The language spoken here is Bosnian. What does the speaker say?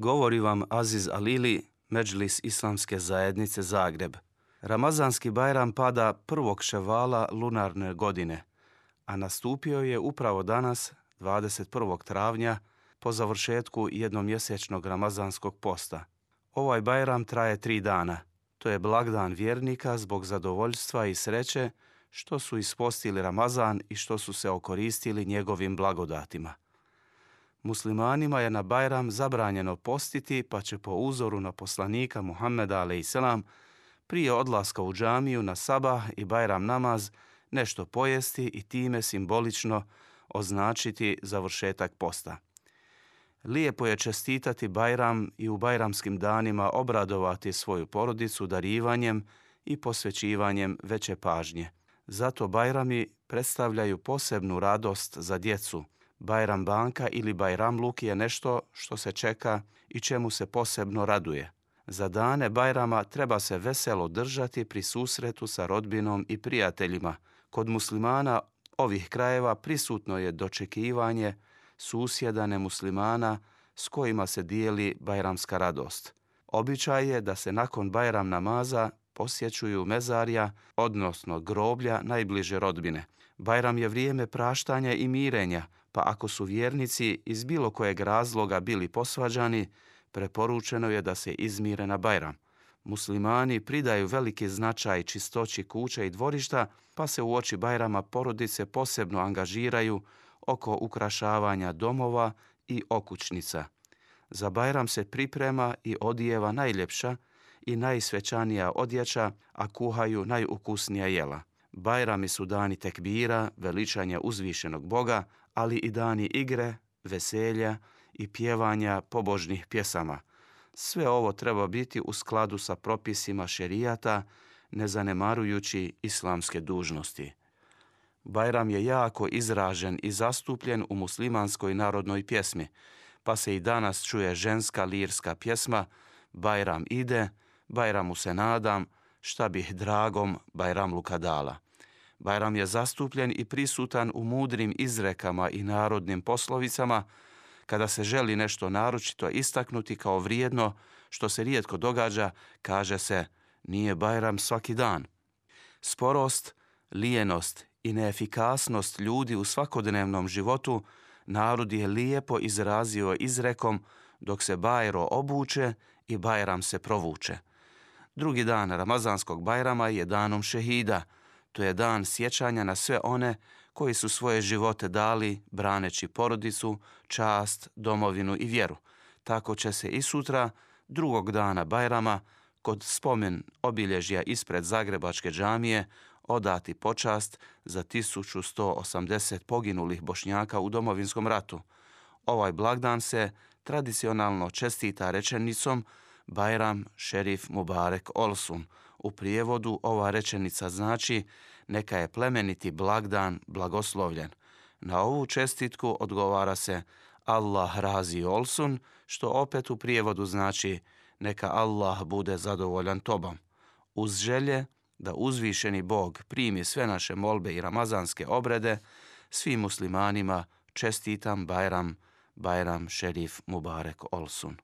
Govori vam Aziz Alili, Međlis Islamske zajednice Zagreb. Ramazanski bajram pada prvog ševala lunarne godine, a nastupio je upravo danas, 21. travnja, po završetku jednomjesečnog ramazanskog posta. Ovaj bajram traje tri dana. To je blagdan vjernika zbog zadovoljstva i sreće što su ispostili Ramazan i što su se okoristili njegovim blagodatima. Muslimanima je na Bajram zabranjeno postiti, pa će po uzoru na poslanika Muhammeda a.s. prije odlaska u džamiju na sabah i Bajram namaz nešto pojesti i time simbolično označiti završetak posta. Lijepo je čestitati Bajram i u Bajramskim danima obradovati svoju porodicu darivanjem i posvećivanjem veće pažnje. Zato Bajrami predstavljaju posebnu radost za djecu – Bajram banka ili Bajram luk je nešto što se čeka i čemu se posebno raduje. Za dane Bajrama treba se veselo držati pri susretu sa rodbinom i prijateljima. Kod muslimana ovih krajeva prisutno je dočekivanje susjeda nemuslimana s kojima se dijeli bajramska radost. Običaj je da se nakon Bajram namaza posjećuju mezarja, odnosno groblja najbliže rodbine. Bajram je vrijeme praštanja i mirenja, pa ako su vjernici iz bilo kojeg razloga bili posvađani, preporučeno je da se izmire na Bajram. Muslimani pridaju veliki značaj čistoći kuća i dvorišta, pa se u oči Bajrama porodice posebno angažiraju oko ukrašavanja domova i okućnica. Za Bajram se priprema i odijeva najljepša i najsvećanija odjeća, a kuhaju najukusnija jela. Bajrami su dani tekbira, veličanja uzvišenog Boga, ali i dani igre, veselja i pjevanja pobožnih pjesama. Sve ovo treba biti u skladu sa propisima šerijata, ne zanemarujući islamske dužnosti. Bajram je jako izražen i zastupljen u muslimanskoj narodnoj pjesmi, pa se i danas čuje ženska lirska pjesma Bajram ide, Bajramu se nadam, šta bih dragom Bajram Lukadala. Bajram je zastupljen i prisutan u mudrim izrekama i narodnim poslovicama, kada se želi nešto naročito istaknuti kao vrijedno, što se rijetko događa, kaže se nije Bajram svaki dan. Sporost, lijenost i neefikasnost ljudi u svakodnevnom životu narod je lijepo izrazio izrekom dok se Bajro obuče i Bajram se provuče. Drugi dan Ramazanskog Bajrama je danom šehida – To je dan sjećanja na sve one koji su svoje živote dali braneći porodicu, čast, domovinu i vjeru. Tako će se i sutra, drugog dana Bajrama, kod spomen obilježja ispred Zagrebačke džamije, odati počast za 1180 poginulih bošnjaka u domovinskom ratu. Ovaj blagdan se tradicionalno čestita rečenicom Bajram Šerif Mubarek Olsun – U prijevodu ova rečenica znači neka je plemeniti blagdan blagoslovljen. Na ovu čestitku odgovara se Allah razi olsun, što opet u prijevodu znači neka Allah bude zadovoljan tobom. Uz želje da uzvišeni Bog primi sve naše molbe i ramazanske obrede, svim muslimanima čestitam Bajram, Bajram Šerif Mubarek Olsun.